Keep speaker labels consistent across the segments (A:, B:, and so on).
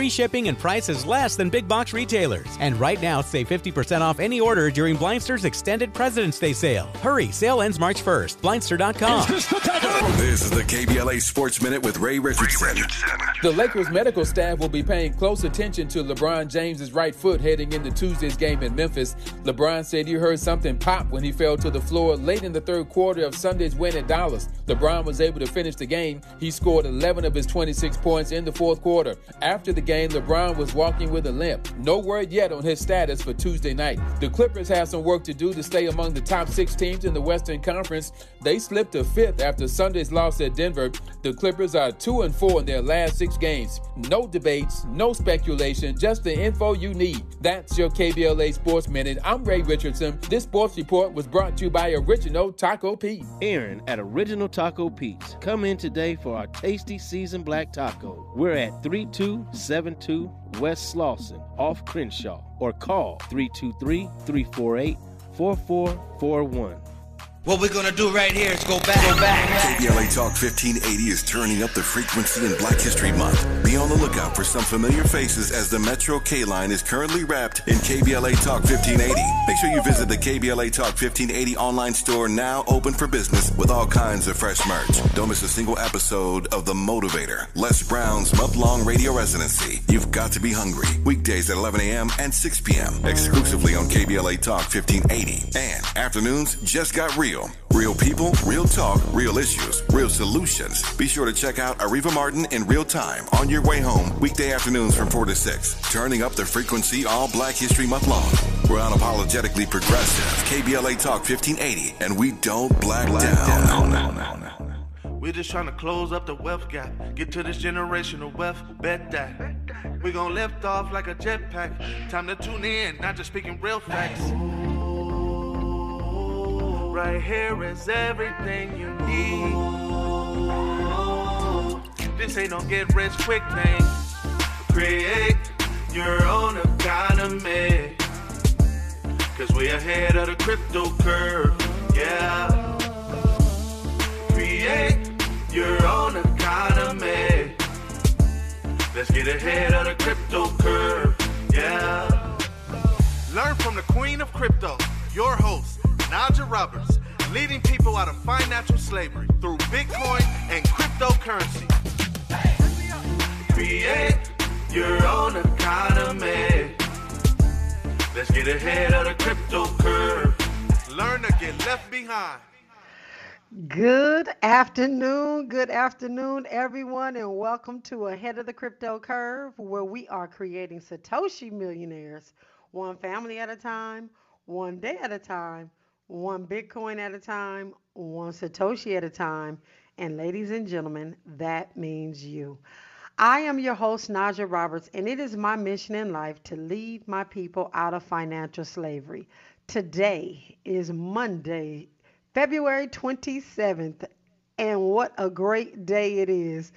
A: free shipping and prices less than big box retailers. And right now, save 50% off any order during Blindster's extended President's Day sale. Hurry, sale ends March 1st. Blindster.com.
B: This is the KBLA Sports Minute with Ray Richardson.
C: The Lakers medical staff will be paying close attention to LeBron James's right foot heading into Tuesday's game in Memphis. LeBron said he heard something pop when he fell to the floor late in the third quarter of Sunday's win at Dallas. LeBron was able to finish the game. He scored 11 of his 26 points in the fourth quarter. After the game, LeBron was walking with a limp. No word yet on his status for Tuesday night. The Clippers have some work to do to stay among the top six teams in the Western Conference. They slipped to fifth after Sunday's loss at Denver. The Clippers are 2 and 4 in their last six games. No debates, no speculation, just the info you need. That's your KBLA Sports Minute. I'm Ray Richardson. This sports report was brought to you by Original Taco Pete.
D: Aaron at Original Taco Pete's. Come in today for our tasty seasoned black taco. We're at 3272 West Slauson off Crenshaw or call 323 348 4441.
E: What we're gonna do right here is go back, go back.
B: KBLA Talk 1580 is turning up the frequency in Black History Month. Be on the lookout for some familiar faces as the Metro K line is currently wrapped in KBLA Talk 1580. Make sure you visit the KBLA Talk 1580 online store now open for business with all kinds of fresh merch. Don't miss a single episode of The Motivator, Les Brown's month long radio residency. You've got to be hungry. Weekdays at 11 a.m. and 6 p.m. exclusively on KBLA Talk 1580. And afternoons just got real. Real people, real talk, real issues, real solutions. Be sure to check out Areva Martin in real time on your way home weekday afternoons from 4 to 6. Turning up the frequency all Black History Month long. We're unapologetically progressive. KBLA Talk 1580, and we don't black, down.
F: We're just trying to close up the wealth gap. Get to this generational wealth, bet that. we gon' lift off like a jetpack. Time to tune in, not just speaking real facts. Right here is everything you need. This ain't no get rich quick thing. Create your own economy. Cause we ahead of the crypto curve. Yeah. Create your own economy. Let's get ahead of the crypto curve. Yeah. Learn from the queen of crypto, your host. Najah Roberts, leading people out of financial slavery through Bitcoin and cryptocurrency. Create your own economy. Let's get ahead of the crypto curve. Learn to get left behind.
G: Good afternoon, good afternoon, everyone, and welcome to Ahead of the Crypto Curve, where we are creating Satoshi millionaires, one family at a time, one day at a time, one Bitcoin at a time, one Satoshi at a time. And ladies and gentlemen, that means you. I am your host, Najah Roberts, and it is my mission in life to lead my people out of financial slavery. Today is Monday, February 27th, and what a great day it is.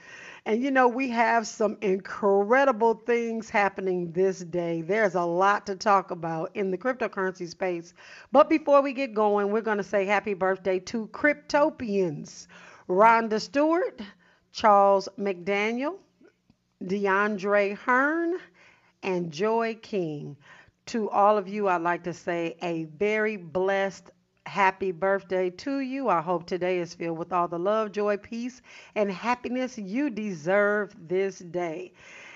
G: And you know, we have some incredible things happening this day. There's a lot to talk about in the cryptocurrency space. But before we get going, we're going to say happy birthday to Cryptopians Rhonda Stewart, Charles McDaniel, DeAndre Hearn, and Joy King. To all of you, I'd like to say a very blessed happy birthday to you. I hope today is filled with all the love, joy, peace, and happiness you deserve this day.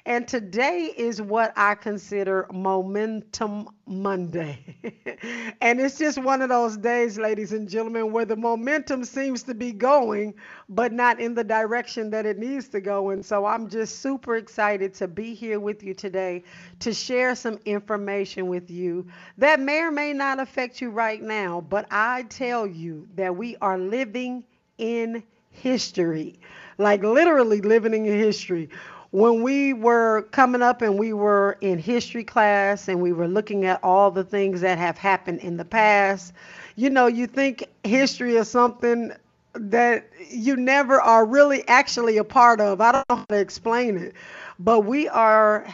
G: And today is what I consider Momentum Monday. and it's just one of those days, ladies and gentlemen, where the momentum seems to be going, but not in the direction that it needs to go. And so I'm just super excited to be here with you today to share some information with you that may or may not affect you right now. But I tell you that we are living in history, like literally living in history when we were coming up and we were in history class and we were looking at all the things that have happened in the past, you know, you think history is something that you never are really actually a part of. I don't know how to explain it, but we are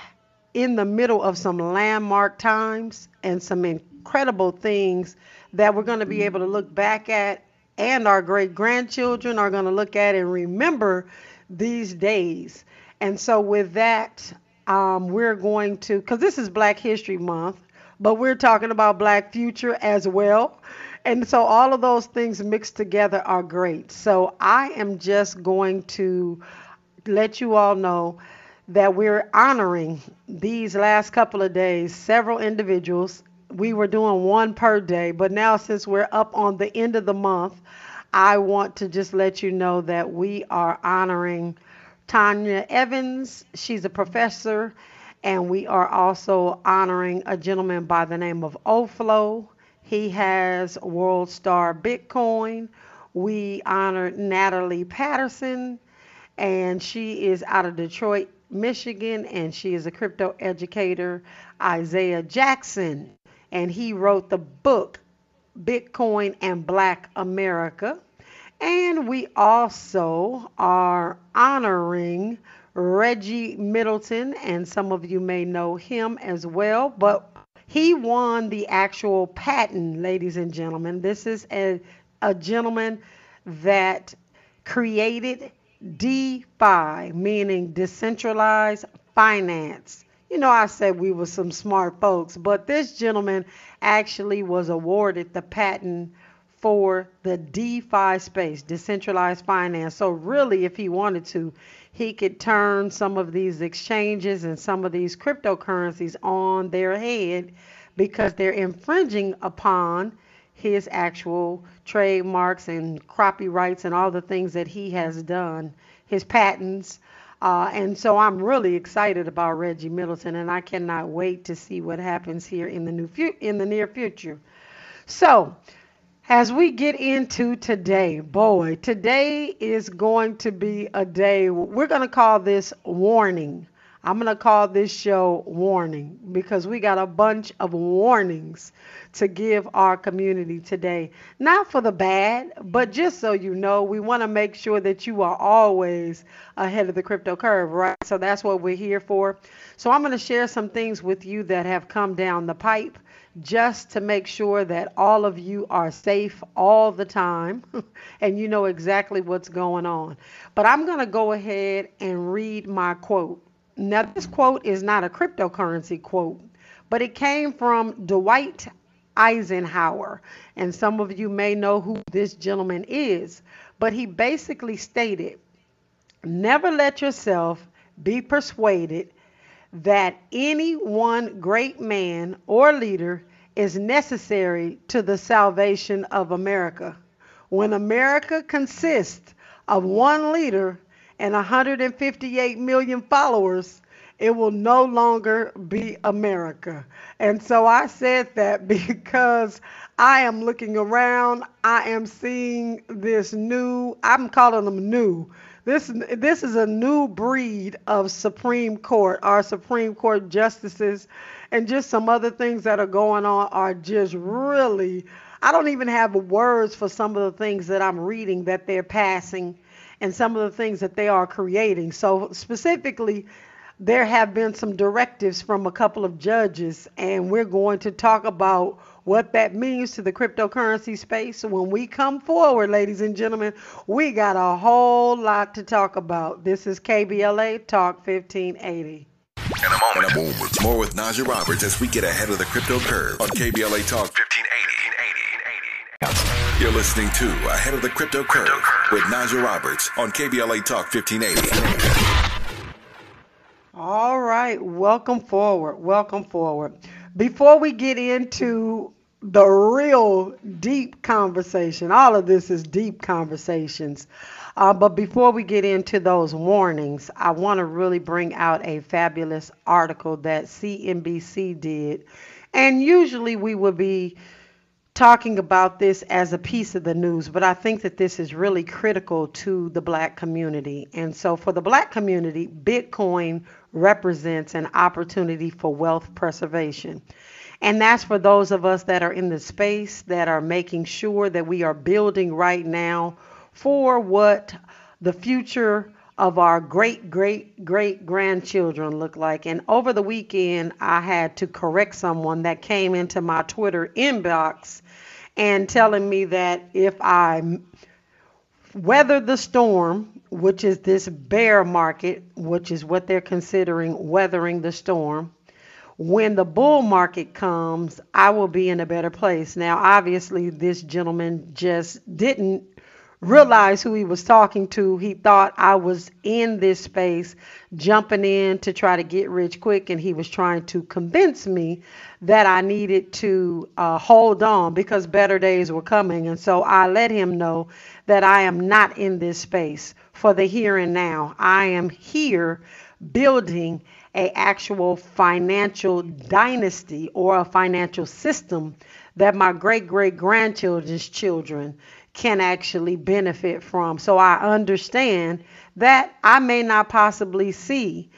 G: in the middle of some landmark times and some incredible things that we're going to be able to look back at and our great grandchildren are going to look at and remember these days. And so, with that, um, we're going to, because this is Black History Month, but we're talking about Black Future as well. And so all of those things mixed together are great. So I am just going to let you all know that we're honoring these last couple of days several individuals. We were doing one per day, but now since we're up on the end of the month, I want to just let you know that we are honoring Tonya Evans. She's a professor, and we are also honoring a gentleman by the name of Oflo. He has World Star Bitcoin. We honored Natalie Patterson, and she is out of Detroit, Michigan, and she is a crypto educator. Isaiah Jackson, and he wrote the book Bitcoin and Black America. And we also are honoring Reggie Middleton, and some of you may know him as well, but he won the actual patent, ladies and gentlemen. This is a, a gentleman that created DeFi, meaning decentralized finance. You know, I said we were some smart folks, but this gentleman actually was awarded the patent for the DeFi space, decentralized finance. So, really, if he wanted to, he could turn some of these exchanges and some of these cryptocurrencies on their head because they're infringing upon his actual trademarks and copyrights and all the things that he has done, his patents. Uh, and so I'm really excited about Reggie Middleton, and I cannot wait to see what happens here in the new fu- in the near future. So, as we get into today, boy, today is going to be a day, we're going to call this warning. I'm going to call this show warning because we got a bunch of warnings to give our community today. Not for the bad, but just so you know, we want to make sure that you are always ahead of the crypto curve, right? So that's what we're here for. So I'm going to share some things with you that have come down the pipe just to make sure that all of you are safe all the time and you know exactly what's going on. But I'm going to go ahead and read my quote. Now, this quote is not a cryptocurrency quote, but it came from Dwight Eisenhower. And some of you may know who this gentleman is. But he basically stated never let yourself be persuaded that any one great man or leader is necessary to the salvation of America. When America consists of one leader and 158 million followers, it will no longer be America. And so I said that because I am looking around, I am seeing this new, I'm calling them new, this this is a new breed of Supreme Court. Our Supreme Court justices and just some other things that are going on are just really I don't even have words for some of the things that I'm reading that they're passing and some of the things that they are creating. So specifically there have been some directives from a couple of judges and we're going to talk about what that means to the cryptocurrency space. When we come forward, ladies and gentlemen, we got a whole lot to talk about. This is KBLA Talk 1580.
B: In a moment, In a moment. more with Najah Roberts as we get ahead of the crypto curve on KBLA Talk 1580. You're listening to Ahead of the Crypto Curve with Najah Roberts on KBLA Talk 1580.
G: All right, welcome forward. Welcome forward. Before we get into the real deep conversation, all of this is deep conversations. Uh, but before we get into those warnings, I want to really bring out a fabulous article that CNBC did. And usually we would be talking about this as a piece of the news, but I think that this is really critical to the black community. And so, for the black community, Bitcoin represents an opportunity for wealth preservation. And that's for those of us that are in the space that are making sure that we are building right now for what the future of our great great great grandchildren look like. And over the weekend, I had to correct someone that came into my Twitter inbox and telling me that if I weather the storm, which is this bear market, which is what they're considering weathering the storm. When the bull market comes, I will be in a better place. Now, obviously, this gentleman just didn't realize who he was talking to. He thought I was in this space jumping in to try to get rich quick, and he was trying to convince me that I needed to uh, hold on because better days were coming. And so I let him know that I am not in this space for the here and now. I am here building a actual financial dynasty or a financial system that my great great grandchildren's children can actually benefit from. So I understand that I may not possibly see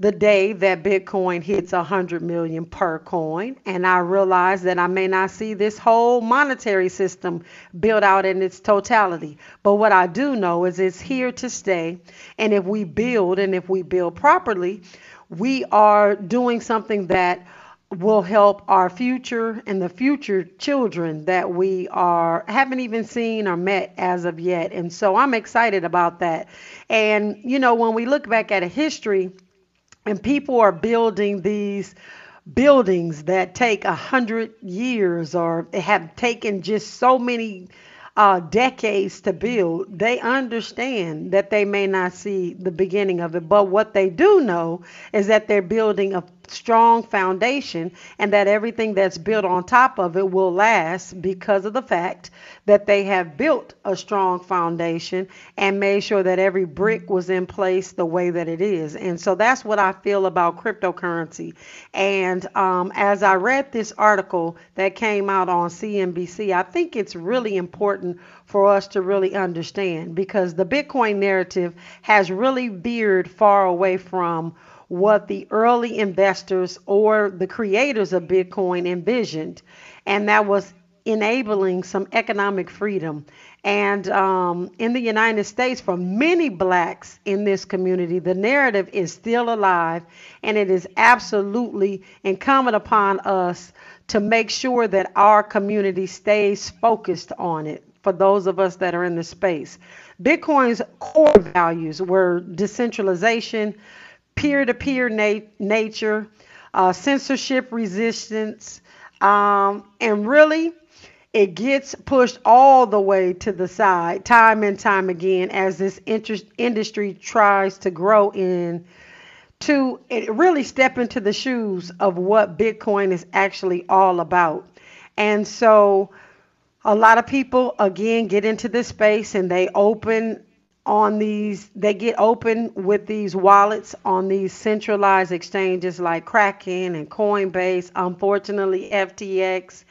G: the day that Bitcoin hits 100 million per coin. And I realize that I may not see this whole monetary system built out in its totality. But what I do know is it's here to stay. And if we build and if we build properly, we are doing something that will help our future and the future children that we are haven't even seen or met as of yet and so i'm excited about that and you know when we look back at a history and people are building these buildings that take a hundred years or have taken just so many uh, decades to build, they understand that they may not see the beginning of it. But what they do know is that they're building a strong foundation and that everything that's built on top of it will last because of the fact that they have built a strong foundation and made sure that every brick was in place the way that it is. And so that's what I feel about cryptocurrency. And um, as I read this article that came out on CNBC, I think it's really important for us to really understand because the Bitcoin narrative has really veered far away from what the early investors or the creators of Bitcoin envisioned, and that was enabling some economic freedom. And um, in the United States, for many blacks in this community, the narrative is still alive, and it is absolutely incumbent upon us to make sure that our community stays focused on it for those of us that are in the space. Bitcoin's core values were decentralization, peer to peer nature, uh, censorship resistance, um, and really it gets pushed all the way to the side time and time again as this inter- industry tries to grow in to really step into the shoes of what bitcoin is actually all about. And so a lot of people again get into this space and they open on these they get open with these wallets on these centralized exchanges like Kraken and Coinbase, unfortunately FTX.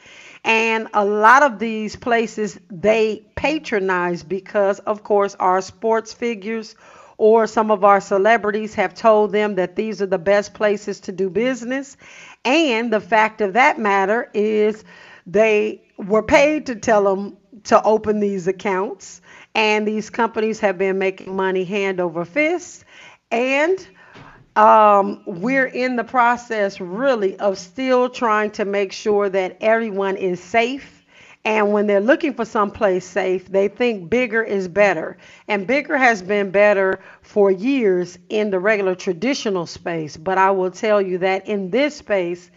G: And a lot of these places they patronize because of course our sports figures or some of our celebrities have told them that these are the best places to do business. And the fact of that matter is they were paid to tell them to open these accounts and these companies have been making money hand over fist. And um, we're in the process really of still trying to make sure that everyone is safe. And when they're looking for someplace safe, they think bigger is better. And bigger has been better for years in the regular traditional space. But I will tell you that in this space,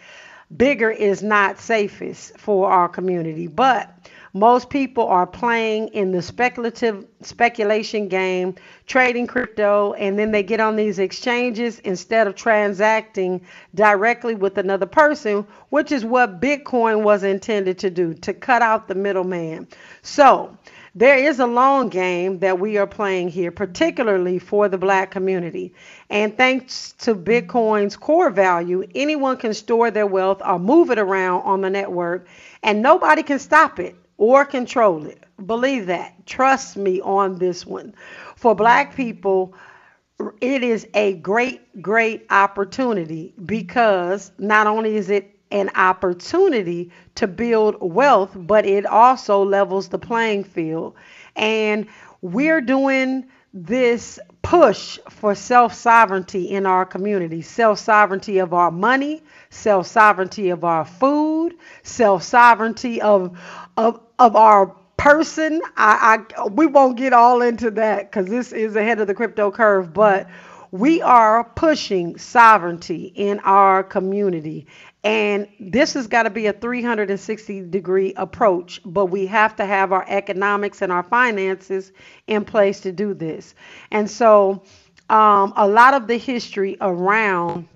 G: bigger is not safest for our community. But most people are playing in the speculative speculation game, trading crypto, and then they get on these exchanges instead of transacting directly with another person, which is what Bitcoin was intended to do to cut out the middleman. So, there is a long game that we are playing here, particularly for the black community. And thanks to Bitcoin's core value, anyone can store their wealth or move it around on the network, and nobody can stop it or control it. Believe that. Trust me on this one. For black people, it is a great, great opportunity because not only is it an opportunity to build wealth, but it also levels the playing field. And we're doing this push for self sovereignty in our community self sovereignty of our money, self sovereignty of our food, self sovereignty of, of, of our person. I, I we won't get all into that because this is ahead of the crypto curve, but we are pushing sovereignty in our community. And this has got to be a 360 degree approach, but we have to have our economics and our finances in place to do this. And so, um, a lot of the history around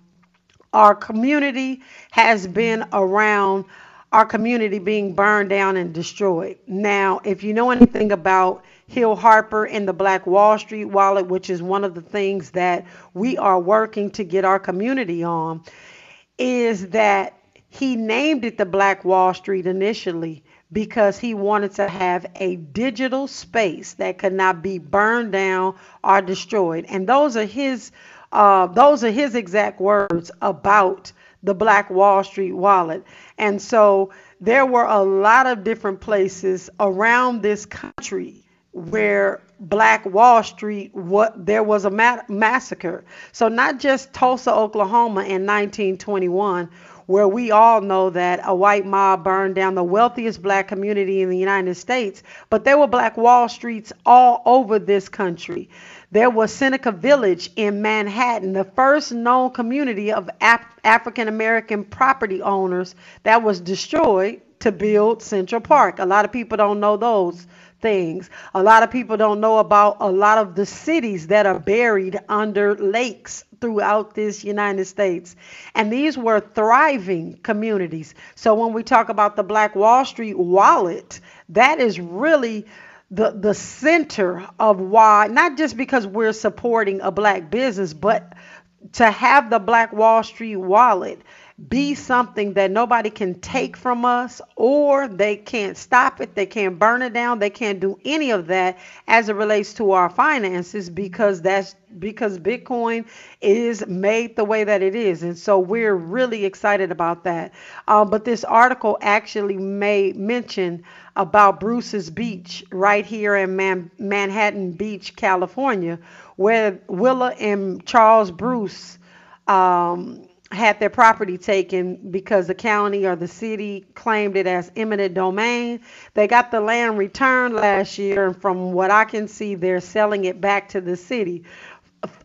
G: our community has been around our community being burned down and destroyed. Now, if you know anything about Hill Harper and the Black Wall Street wallet, which is one of the things that we are working to get our community on, is that he named it the Black Wall Street initially because he wanted to have a digital space that could not be burned down or destroyed. And those are his uh, those are his exact words about the Black Wall Street wallet. And so there were a lot of different places around this country where Black Wall Street what there was a ma- massacre. So not just Tulsa, Oklahoma in 1921 where we all know that a white mob burned down the wealthiest black community in the United States, but there were black Wall Streets all over this country. There was Seneca Village in Manhattan, the first known community of Af- African American property owners that was destroyed to build Central Park. A lot of people don't know those things. A lot of people don't know about a lot of the cities that are buried under lakes throughout this United States. And these were thriving communities. So when we talk about the Black Wall Street wallet, that is really the the center of why not just because we're supporting a black business but to have the black wall street wallet be something that nobody can take from us or they can't stop it they can't burn it down they can't do any of that as it relates to our finances because that's because bitcoin is made the way that it is. And so we're really excited about that. Uh, but this article actually made mention about bruce's beach right here in Man- manhattan beach california where willa and charles bruce um, had their property taken because the county or the city claimed it as eminent domain. They got the land returned last year, and from what I can see, they're selling it back to the city.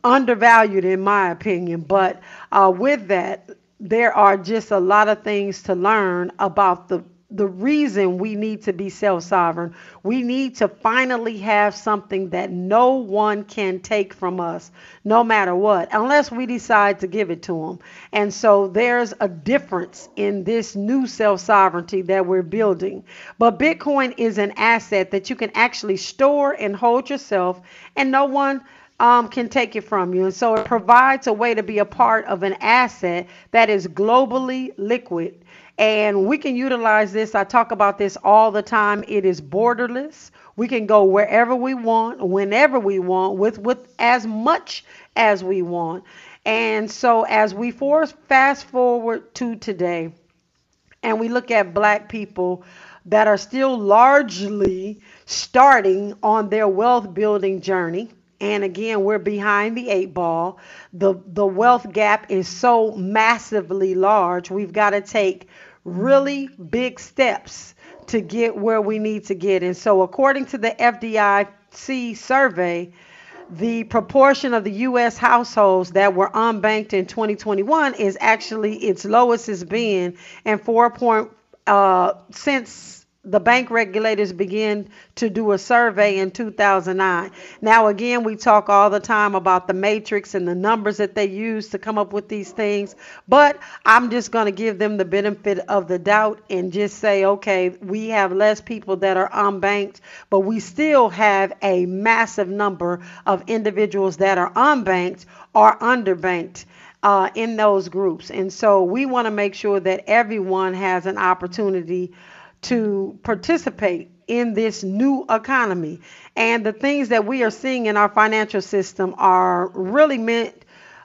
G: Undervalued, in my opinion. But uh, with that, there are just a lot of things to learn about the the reason we need to be self sovereign. We need to finally have something that no one can take from us, no matter what, unless we decide to give it to them. And so there's a difference in this new self sovereignty that we're building. But Bitcoin is an asset that you can actually store and hold yourself, and no one um, can take it from you. And so it provides a way to be a part of an asset that is globally liquid and we can utilize this. I talk about this all the time. It is borderless. We can go wherever we want, whenever we want, with, with as much as we want. And so as we force fast forward to today, and we look at black people that are still largely starting on their wealth building journey. And again, we're behind the eight ball. The the wealth gap is so massively large. We've got to take really big steps to get where we need to get. And so, according to the FDIC survey, the proportion of the U.S. households that were unbanked in 2021 is actually its lowest it's been, and four point uh, since the bank regulators began to do a survey in 2009. Now, again, we talk all the time about the matrix and the numbers that they use to come up with these things, but I'm just going to give them the benefit of the doubt and just say, okay, we have less people that are unbanked, but we still have a massive number of individuals that are unbanked or underbanked. Uh, in those groups. And so we want to make sure that everyone has an opportunity to participate in this new economy. And the things that we are seeing in our financial system are really meant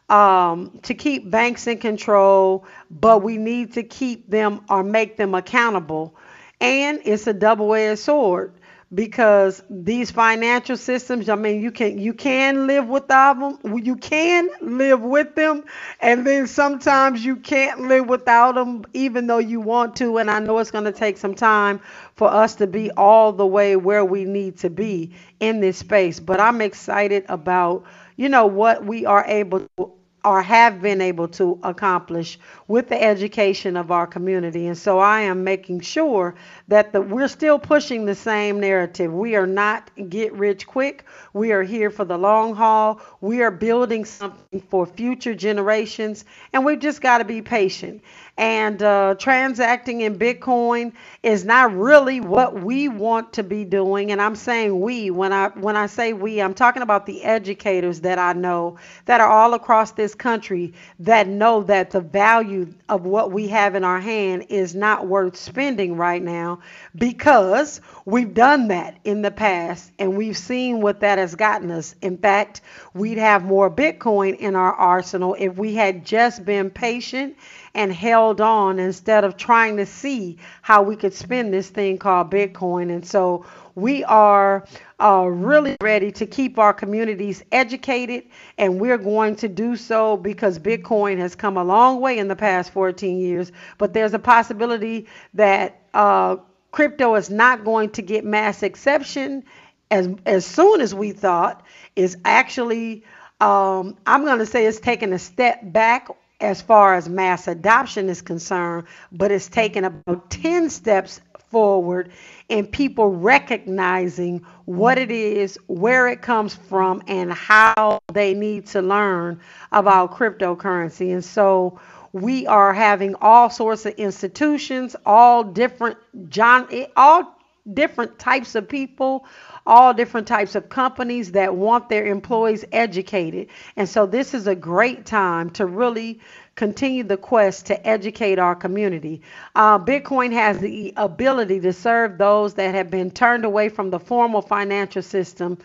G: um, to keep banks in control, but we need to keep them or make them accountable. And it's a double edged sword because these financial systems i mean you can you can live without them you can live with them and then sometimes you can't live without them even though you want to and i know it's going to take some time for us to be all the way where we need to be in this space but i'm excited about you know what we are able to or have been able to accomplish with the education of our community. And so I am making sure that the, we're still pushing the same narrative. We are not get rich quick. We are here for the long haul. We are building something for future generations, and we've just got to be patient and uh, transacting in Bitcoin is not really what we want to be doing. And I'm saying we when I when I say we, I'm talking about the educators that I know that are all across this country that know that the value of what we have in our hand is not worth spending right now because we've done that in the past and we've seen what that has gotten us. In fact, we'd have more Bitcoin in our arsenal if we had just been patient and held on instead of trying to see how we could spend this thing called Bitcoin. And so we are uh, really ready to keep our communities educated, and we're going to do so because Bitcoin has come a long way in the past 14 years. But there's a possibility that uh, crypto is not going to get mass exception as as soon as we thought. Is actually um, I'm going to say it's taken a step back as far as mass adoption is concerned, but it's taken about 10 steps forward in people recognizing what it is, where it comes from, and how they need to learn about cryptocurrency. And so we are having all sorts of institutions, all different John, all different types of people, all different types of companies that want their employees educated. And so this is a great time to really continue the quest to educate our community. Uh, Bitcoin has the ability to serve those that have been turned away from the formal financial system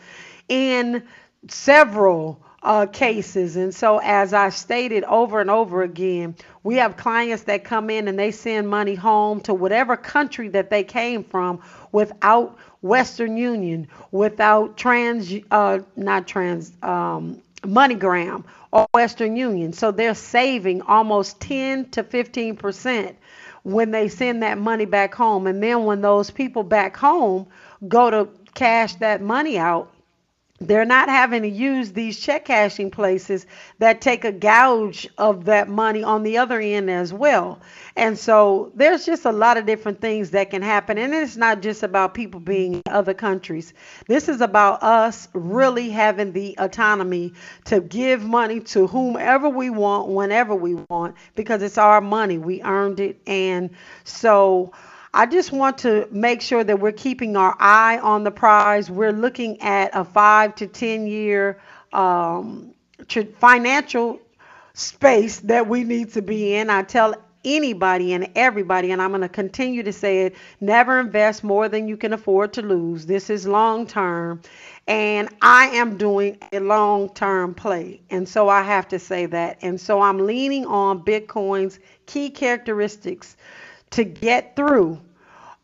G: in several uh, cases. And so, as I stated over and over again, we have clients that come in and they send money home to whatever country that they came from without Western Union, without trans, uh, not trans, um, MoneyGram or Western Union. So they're saving almost 10 to 15 percent when they send that money back home. And then when those people back home go to cash that money out, they're not having to use these check cashing places that take a gouge of that money on the other end as well. And so there's just a lot of different things that can happen. And it's not just about people being in other countries. This is about us really having the autonomy to give money to whomever we want, whenever we want, because it's our money. We earned it. And so I just want to make sure that we're keeping our eye on the prize. We're looking at a five to 10 year um, financial space that we need to be in. I tell anybody and everybody, and I'm going to continue to say it never invest more than you can afford to lose. This is long term, and I am doing a long term play. And so I have to say that. And so I'm leaning on Bitcoin's key characteristics to get through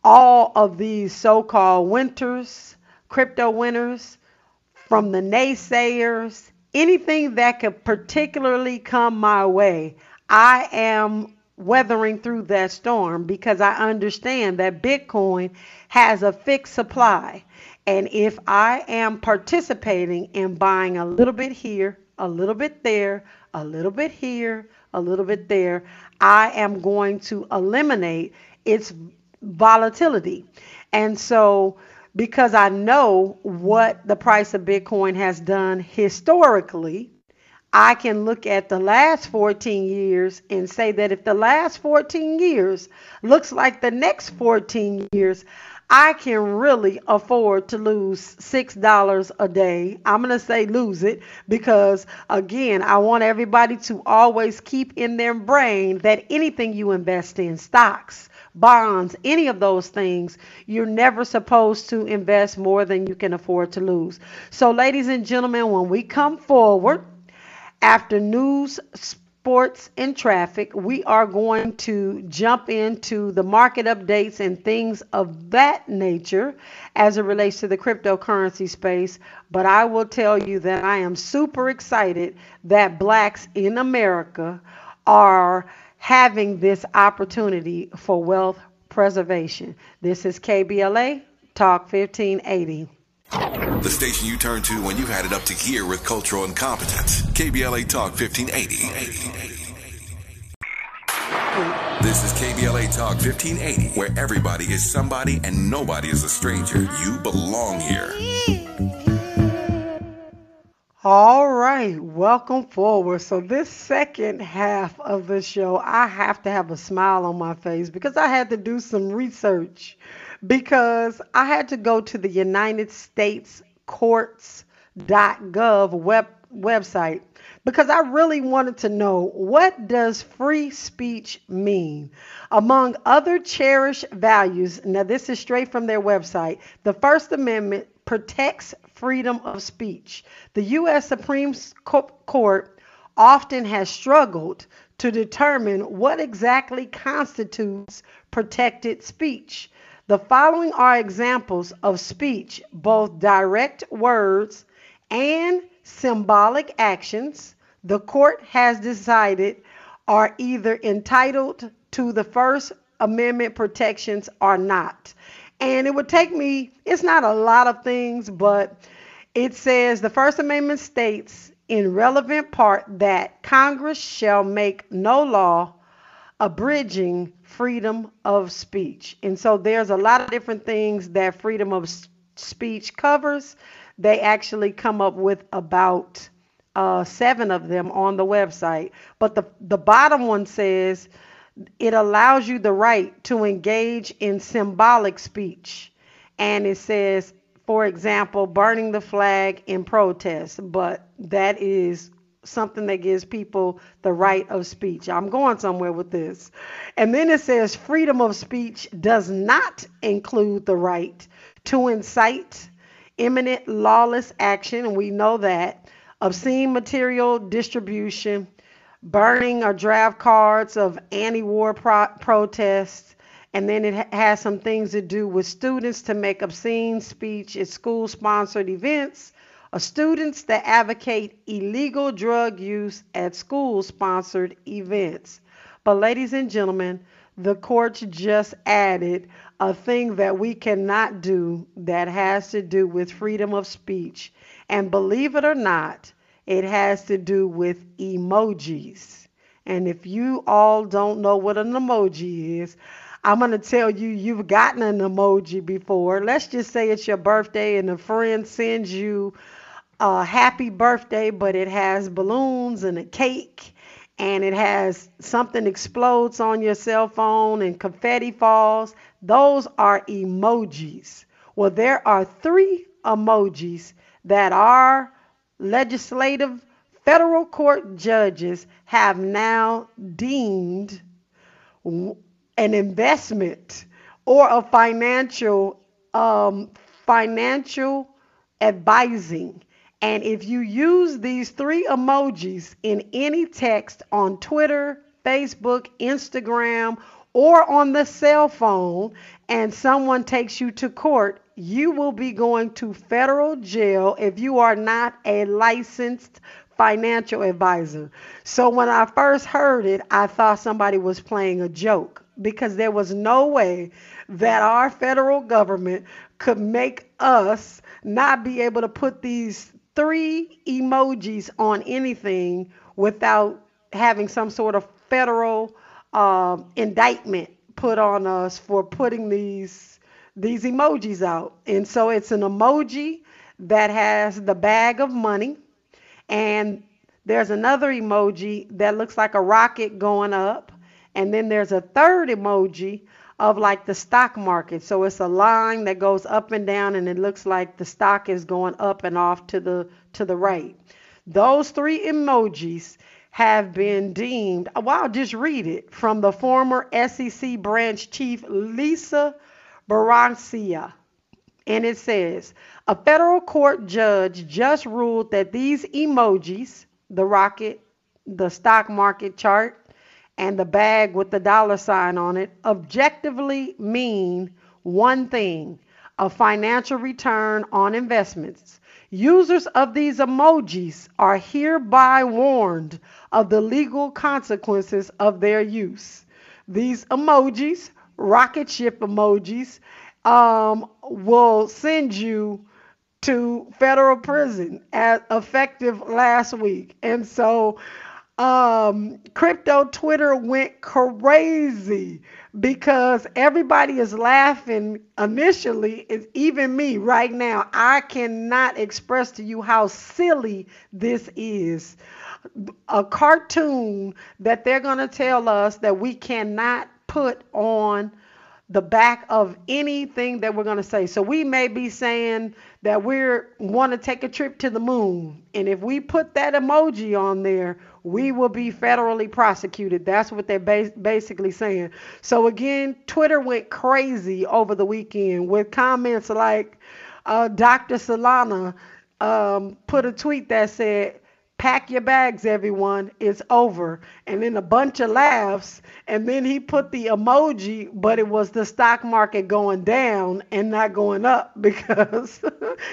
G: all of these so called winters, crypto winners, from the naysayers, anything that could particularly come my way, I am weathering through that storm because I understand that Bitcoin has a fixed supply. And if I am participating in buying a little bit here, a little bit there, a little bit here, a little bit there, I am going to eliminate its volatility. And so, because I know what the price of Bitcoin has done historically, I can look at the last 14 years and say that if the last 14 years looks like the next 14 years, I can really afford to lose $6 a day. I'm going to say lose it because, again, I want everybody to always keep in their brain that anything you invest in, stocks, bonds, any of those things, you're never supposed to invest more than you can afford to lose. So, ladies and gentlemen, when we come forward after news sports and traffic. We are going to jump into the market updates and things of that nature as it relates to the cryptocurrency space. But I will tell you that I am super excited that blacks in America are having this opportunity for wealth preservation. This is KBLA Talk 1580.
B: The station you turn to when you've had it up to here with cultural incompetence. KBLA Talk 1580. This is KBLA Talk 1580, where everybody is somebody and nobody is a stranger. You belong here.
G: All right, welcome forward. So, this second half of the show, I have to have a smile on my face because I had to do some research because I had to go to the United States courts.gov web website because I really wanted to know what does free speech mean? Among other cherished values, now this is straight from their website, the First Amendment protects freedom of speech. The US Supreme Court often has struggled to determine what exactly constitutes protected speech. The following are examples of speech, both direct words and symbolic actions the court has decided are either entitled to the First Amendment protections or not. And it would take me, it's not a lot of things, but it says the First Amendment states in relevant part that Congress shall make no law abridging freedom of speech. And so there's a lot of different things that freedom of speech covers. They actually come up with about uh, seven of them on the website. But the, the bottom one says it allows you the right to engage in symbolic speech. And it says, for example, burning the flag in protest. But that is something that gives people the right of speech. I'm going somewhere with this. And then it says freedom of speech does not include the right to incite imminent lawless action, and we know that, obscene material distribution, burning or draft cards of anti war pro- protests. And then it ha- has some things to do with students to make obscene speech at school sponsored events students that advocate illegal drug use at school sponsored events. But, ladies and gentlemen, the courts just added a thing that we cannot do that has to do with freedom of speech. And believe it or not, it has to do with emojis. And if you all don't know what an emoji is, I'm going to tell you you've gotten an emoji before. Let's just say it's your birthday and a friend sends you a happy birthday, but it has balloons and a cake and it has something explodes on your cell phone and confetti falls. Those are emojis. Well, there are three emojis that our legislative federal court judges have now deemed an investment or a financial um, financial advising and if you use these three emojis in any text on Twitter, Facebook, Instagram, or on the cell phone, and someone takes you to court, you will be going to federal jail if you are not a licensed financial advisor. So when I first heard it, I thought somebody was playing a joke because there was no way that our federal government could make us not be able to put these three emojis on anything without having some sort of federal uh, indictment put on us for putting these these emojis out. And so it's an emoji that has the bag of money and there's another emoji that looks like a rocket going up and then there's a third emoji of like the stock market. So it's a line that goes up and down and it looks like the stock is going up and off to the to the right. Those three emojis have been deemed, well, I'll just read it from the former SEC branch chief Lisa Braganca. And it says, a federal court judge just ruled that these emojis, the rocket, the stock market chart and the bag with the dollar sign on it objectively mean one thing a financial return on investments. Users of these emojis are hereby warned of the legal consequences of their use. These emojis, rocket ship emojis, um, will send you to federal prison as effective last week. And so um, crypto Twitter went crazy because everybody is laughing initially. It's even me right now. I cannot express to you how silly this is. A cartoon that they're going to tell us that we cannot put on the back of anything that we're going to say. So we may be saying that we're want to take a trip to the moon. And if we put that emoji on there, we will be federally prosecuted. That's what they're basically saying. So again, Twitter went crazy over the weekend with comments like uh, Dr. Solana um, put a tweet that said, pack your bags, everyone, it's over. And then a bunch of laughs. And then he put the emoji, but it was the stock market going down and not going up because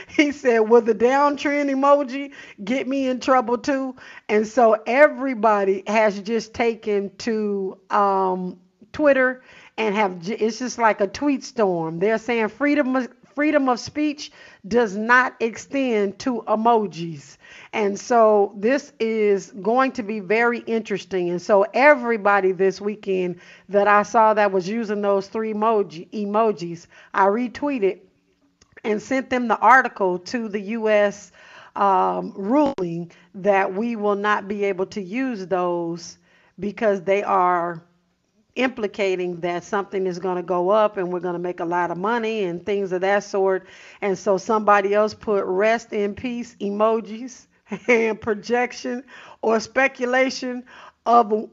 G: he said, Will the downtrend emoji get me in trouble too? And so everybody has just taken to um, Twitter and have it's just like a tweet storm. They're saying freedom freedom of speech does not extend to emojis. And so this is going to be very interesting. And so everybody this weekend that I saw that was using those three emoji emojis, I retweeted and sent them the article to the U.S. Um, ruling that we will not be able to use those because they are implicating that something is going to go up and we're going to make a lot of money and things of that sort. And so somebody else put rest in peace emojis and projection or speculation of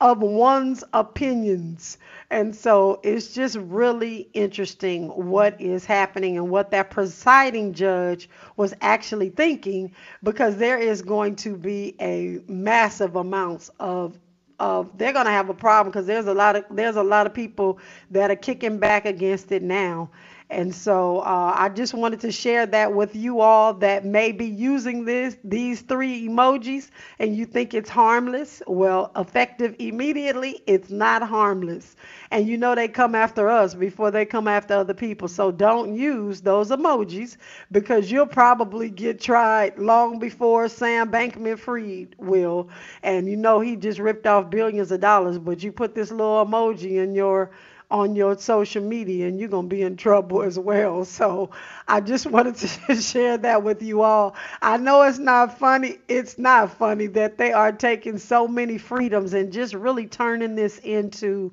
G: of one's opinions. And so it's just really interesting what is happening and what that presiding judge was actually thinking because there is going to be a massive amounts of of they're going to have a problem because there's a lot of there's a lot of people that are kicking back against it now and so uh, I just wanted to share that with you all that may be using this these three emojis and you think it's harmless. Well, effective immediately, it's not harmless. And you know they come after us before they come after other people. So don't use those emojis because you'll probably get tried long before Sam Bankman Fried will. And you know he just ripped off billions of dollars, but you put this little emoji in your on your social media and you're going to be in trouble as well. So I just wanted to share that with you all. I know it's not funny. It's not funny that they are taking so many freedoms and just really turning this into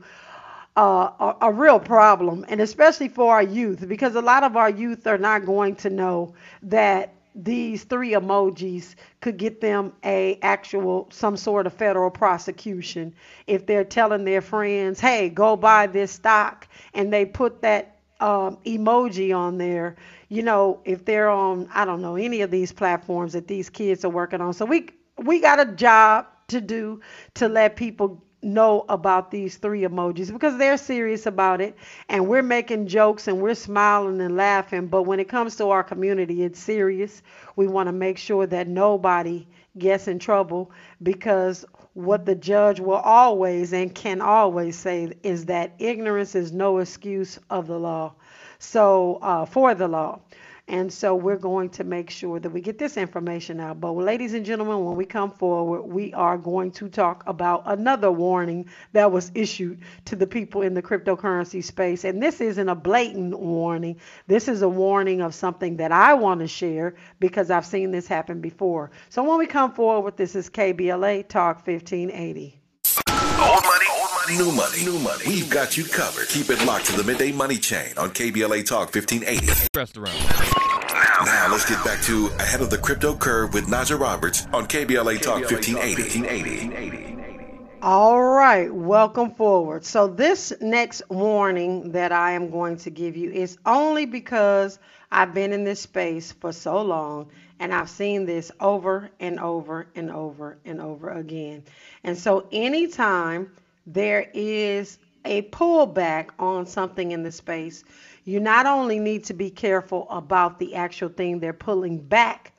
G: uh, a, a real problem, and especially for our youth, because a lot of our youth are not going to know that these three emojis could get them a actual some sort of federal prosecution if they're telling their friends hey go buy this stock and they put that um, emoji on there. You know if they're on i don't know any of these platforms that these kids are working on. So we we got a job to do to let people know about these three emojis because they're serious about it. And we're making jokes and we're smiling and laughing. But when it comes to our community it's serious. We want to make sure that nobody gets in trouble because what the judge will always and can always say is that ignorance is no excuse of the law. So uh, for the law and so we're going to make sure that we get this information out. But, ladies and gentlemen, when we come forward, we are going to talk about another warning that was issued to the people in the cryptocurrency space. And this isn't a blatant warning, this is a warning of something that I want to share because I've seen this happen before. So, when we come forward with this, is KBLA Talk 1580.
B: Old money, new money, new money. We've got you covered. Keep it locked to the midday money chain on KBLA Talk 1580.
H: Restaurant.
B: Now, now let's get back to Ahead of the Crypto Curve with Najah Roberts on KBLA Talk 1580.
G: All right, welcome forward. So, this next warning that I am going to give you is only because I've been in this space for so long and I've seen this over and over and over and over again. And so, anytime there is a pullback on something in the space, you not only need to be careful about the actual thing they're pulling back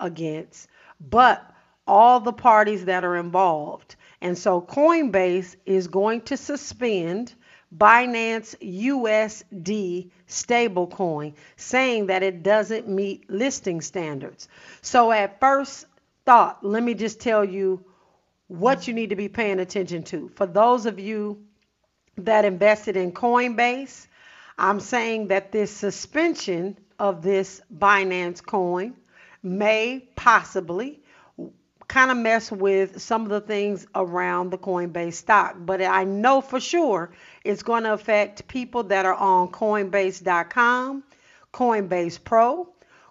G: against, but all the parties that are involved. And so Coinbase is going to suspend Binance USD stablecoin, saying that it doesn't meet listing standards. So, at first thought, let me just tell you what you need to be paying attention to. For those of you that invested in Coinbase, I'm saying that this suspension of this Binance coin may possibly kind of mess with some of the things around the Coinbase stock. But I know for sure it's going to affect people that are on Coinbase.com, Coinbase Pro,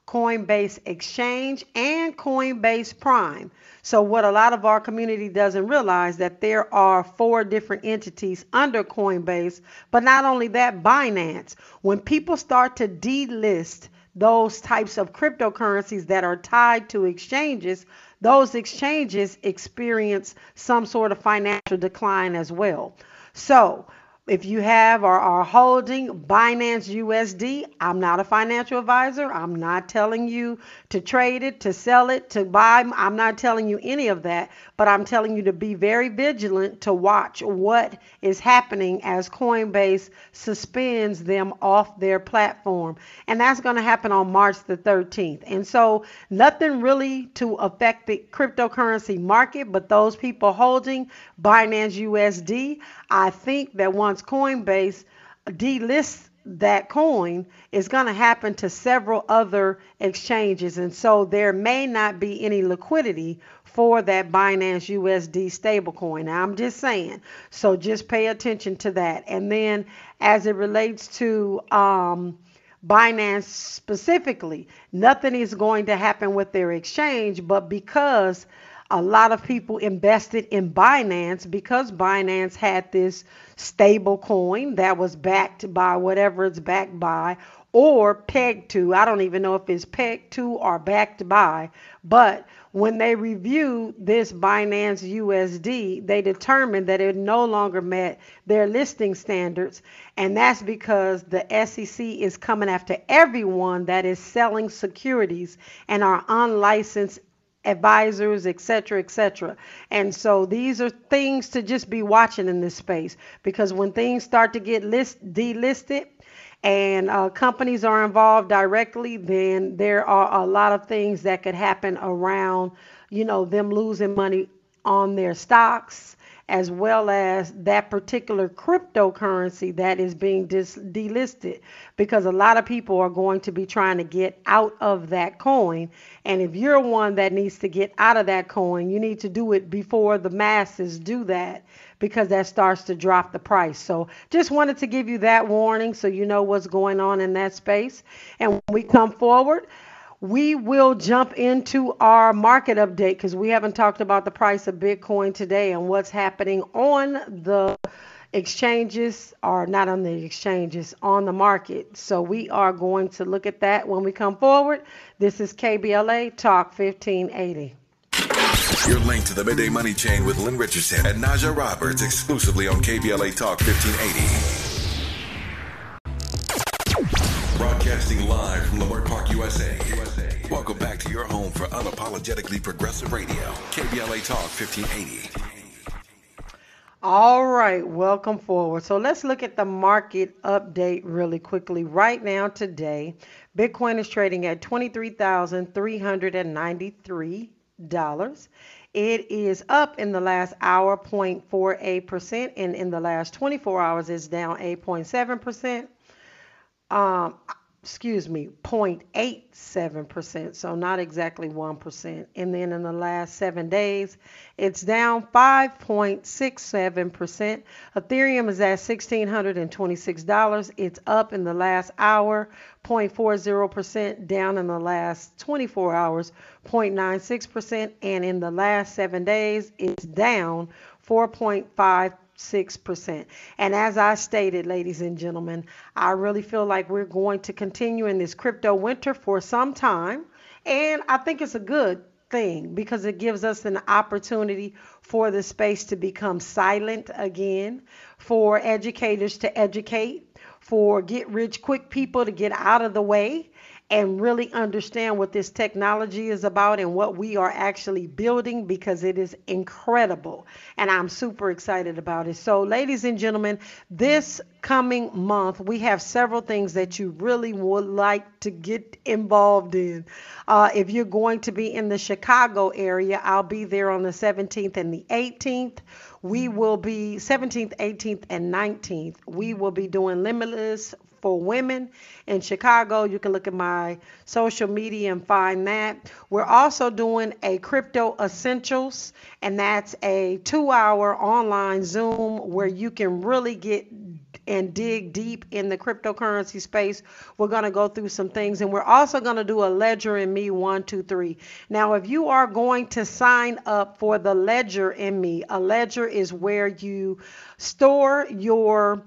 G: Coinbase Exchange, and Coinbase Prime. So what a lot of our community doesn't realize that there are four different entities under Coinbase, but not only that, Binance. When people start to delist those types of cryptocurrencies that are tied to exchanges, those exchanges experience some sort of financial decline as well. So, if you have or are holding Binance USD, I'm not a financial advisor. I'm not telling you to trade it, to sell it, to buy. I'm not telling you any of that, but I'm telling you to be very vigilant to watch what is happening as Coinbase suspends them off their platform. And that's going to happen on March the 13th. And so, nothing really to affect the cryptocurrency market, but those people holding Binance USD, I think that once Coinbase delists that coin is going to happen to several other exchanges. And so there may not be any liquidity for that Binance USD stablecoin. I'm just saying. So just pay attention to that. And then as it relates to um, Binance specifically, nothing is going to happen with their exchange, but because a lot of people invested in Binance because Binance had this stable coin that was backed by whatever it's backed by or pegged to. I don't even know if it's pegged to or backed by, but when they reviewed this Binance USD, they determined that it no longer met their listing standards. And that's because the SEC is coming after everyone that is selling securities and are unlicensed advisors, etc., etc. And so these are things to just be watching in this space because when things start to get list delisted and uh, companies are involved directly, then there are a lot of things that could happen around, you know, them losing money on their stocks as well as that particular cryptocurrency that is being dis- delisted because a lot of people are going to be trying to get out of that coin. And if you're one that needs to get out of that coin, you need to do it before the masses do that because that starts to drop the price. So just wanted to give you that warning so you know what's going on in that space. And when we come forward, we will jump into our market update because we haven't talked about the price of Bitcoin today and what's happening on the exchanges or not on the exchanges on the market. So we are going to look at that when we come forward. This is KBLA Talk 1580.
B: You're linked to the Midday Money Chain with Lynn Richardson and Najah Roberts exclusively on KBLA Talk 1580. Broadcasting live from Leimert Park, USA. Welcome back to your home for unapologetically progressive radio. KBLA Talk 1580.
G: All right, welcome forward. So let's look at the market update really quickly. Right now, today, Bitcoin is trading at $23,393. It is up in the last hour 0.48%, and in the last 24 hours, it's down 8.7% um, excuse me, 0.87%, so not exactly 1%. And then in the last seven days, it's down 5.67%. Ethereum is at $1,626. It's up in the last hour, 0.40%, down in the last 24 hours, 0.96%. And in the last seven days, it's down 4.56%. And as I stated, ladies and gentlemen, I really feel like we're going to continue in this crypto winter for some time. And I think it's a good thing because it gives us an opportunity for the space to become silent again, for educators to educate, for get rich quick people to get out of the way and really understand what this technology is about and what we are actually building because it is incredible. And I'm super excited about it. So, ladies and gentlemen, this coming month, we have several things that you really would like to get involved in. Uh, if you're going to be in the Chicago area, I'll be there on the 17th and the 18th. We will be 17th, 18th, and 19th. We will be doing Limitless for women in Chicago. You can look at my social media and find that. We're also doing a crypto essentials, and that's a two hour online Zoom where you can really get and dig deep in the cryptocurrency space. We're going to go through some things, and we're also going to do a Ledger in Me one, two, three. Now, if you are going to sign up for the Ledger in Me, a ledger is where you store your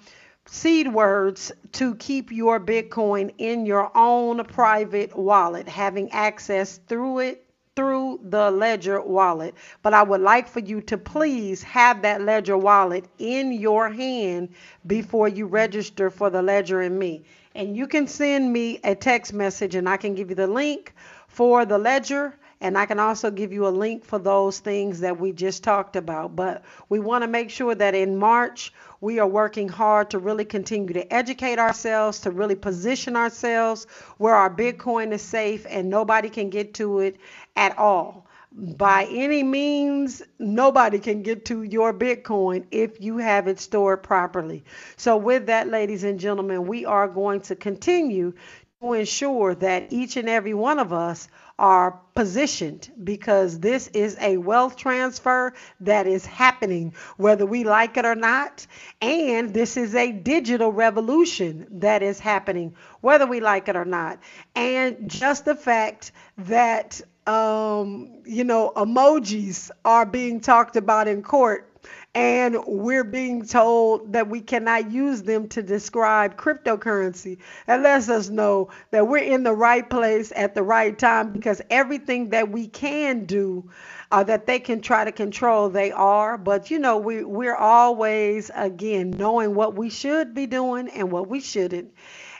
G: seed words to keep your Bitcoin in your own private wallet, having access through it through the Ledger wallet. But I would like for you to please have that Ledger wallet in your hand before you register for the Ledger and Me. And you can send me a text message and I can give you the link for the Ledger and I can also give you a link for those things that we just talked about. But we want to make sure that in March, we are working hard to really continue to educate ourselves, to really position ourselves where our Bitcoin is safe and nobody can get to it at all. By any means, nobody can get to your Bitcoin if you have it stored properly. So, with that, ladies and gentlemen, we are going to continue to ensure that each and every one of us are positioned because this is a wealth transfer that is happening whether we like it or not. And this is a digital revolution that is happening whether we like it or not. And just the fact that, um, you know, emojis are being talked about in court and we're being told that we cannot use them to describe cryptocurrency. That lets us know that we're in the right place at the right time because everything that we can do uh, that they can try to control, they are. But you know, we we're always again knowing what we should be doing and what we shouldn't.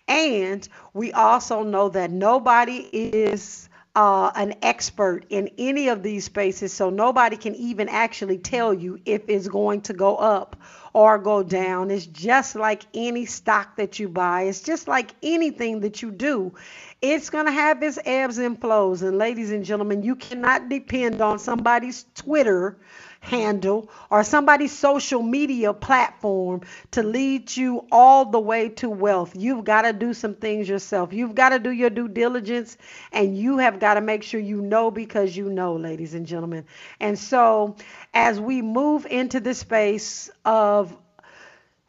G: And we also know that nobody is uh, an expert in any of these spaces, so nobody can even actually tell you if it's going to go up or go down. It's just like any stock that you buy, it's just like anything that you do. It's going to have its ebbs and flows. And, ladies and gentlemen, you cannot depend on somebody's Twitter handle or somebody's social media platform to lead you all the way to wealth. You've got to do some things yourself. You've got to do your due diligence and you have got to make sure you know because you know, ladies and gentlemen. And so, as we move into the space of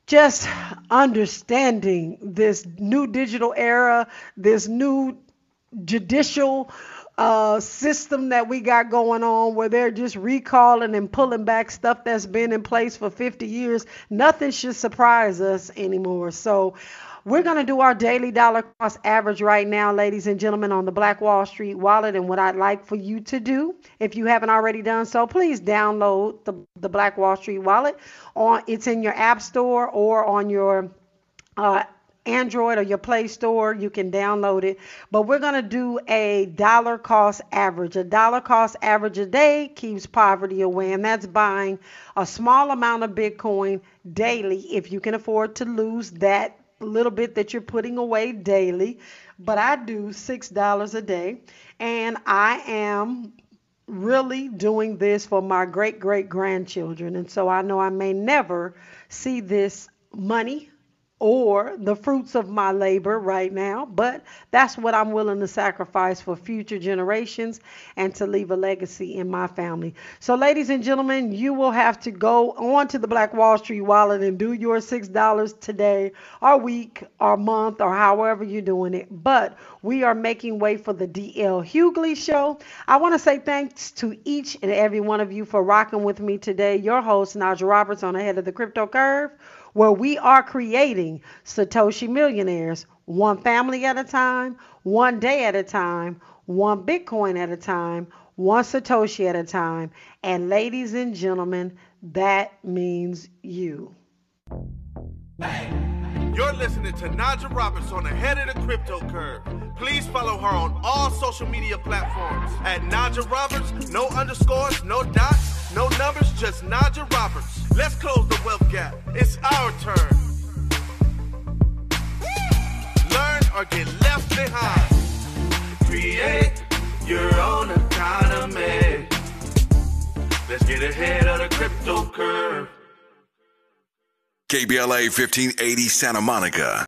G: just understanding this new digital era, this new judicial uh, system that we got going on where they're just recalling and pulling back stuff that's been in place for 50 years, nothing should surprise us anymore. So, we're going to do our daily dollar cost average right now, ladies and gentlemen, on the Black Wall Street wallet. And what I'd like for you to do, if you haven't already done so, please download the, the Black Wall Street wallet. On, it's in your App Store or on your uh, Android or your Play Store, you can download it. But we're going to do a dollar cost average. A dollar cost average a day keeps poverty away, and that's buying a small amount of Bitcoin daily if you can afford to lose that little bit that you're putting away daily. But I do $6 a day, and I am really doing this for my great great grandchildren. And so I know I may never see this money or the fruits of my labor right now, but that's what I'm willing to sacrifice for future generations and to leave a legacy in my family. So, ladies and gentlemen, you will have to go on to the Black Wall Street wallet and do your $6 today, or week, or month, or however you're doing it. But we are making way for the DL Hughley show. I want to say thanks to each and every one of you for rocking with me today. Your host, Najah Roberts, on Ahead of the Crypto Curve where we are creating Satoshi millionaires one family at a time, one day at a time, one Bitcoin at a time, one Satoshi at a time. And ladies and gentlemen, that means you.
F: You're listening to Najah Roberts on the head of the crypto curve. Please follow her on all social media platforms at Najah Roberts. No underscores, no dots, no numbers, just Najah Roberts. Let's close the wealth gap. It's our turn. Learn or get left behind. Create your own economy. Let's get ahead of the crypto curve.
B: KBLA 1580 Santa Monica.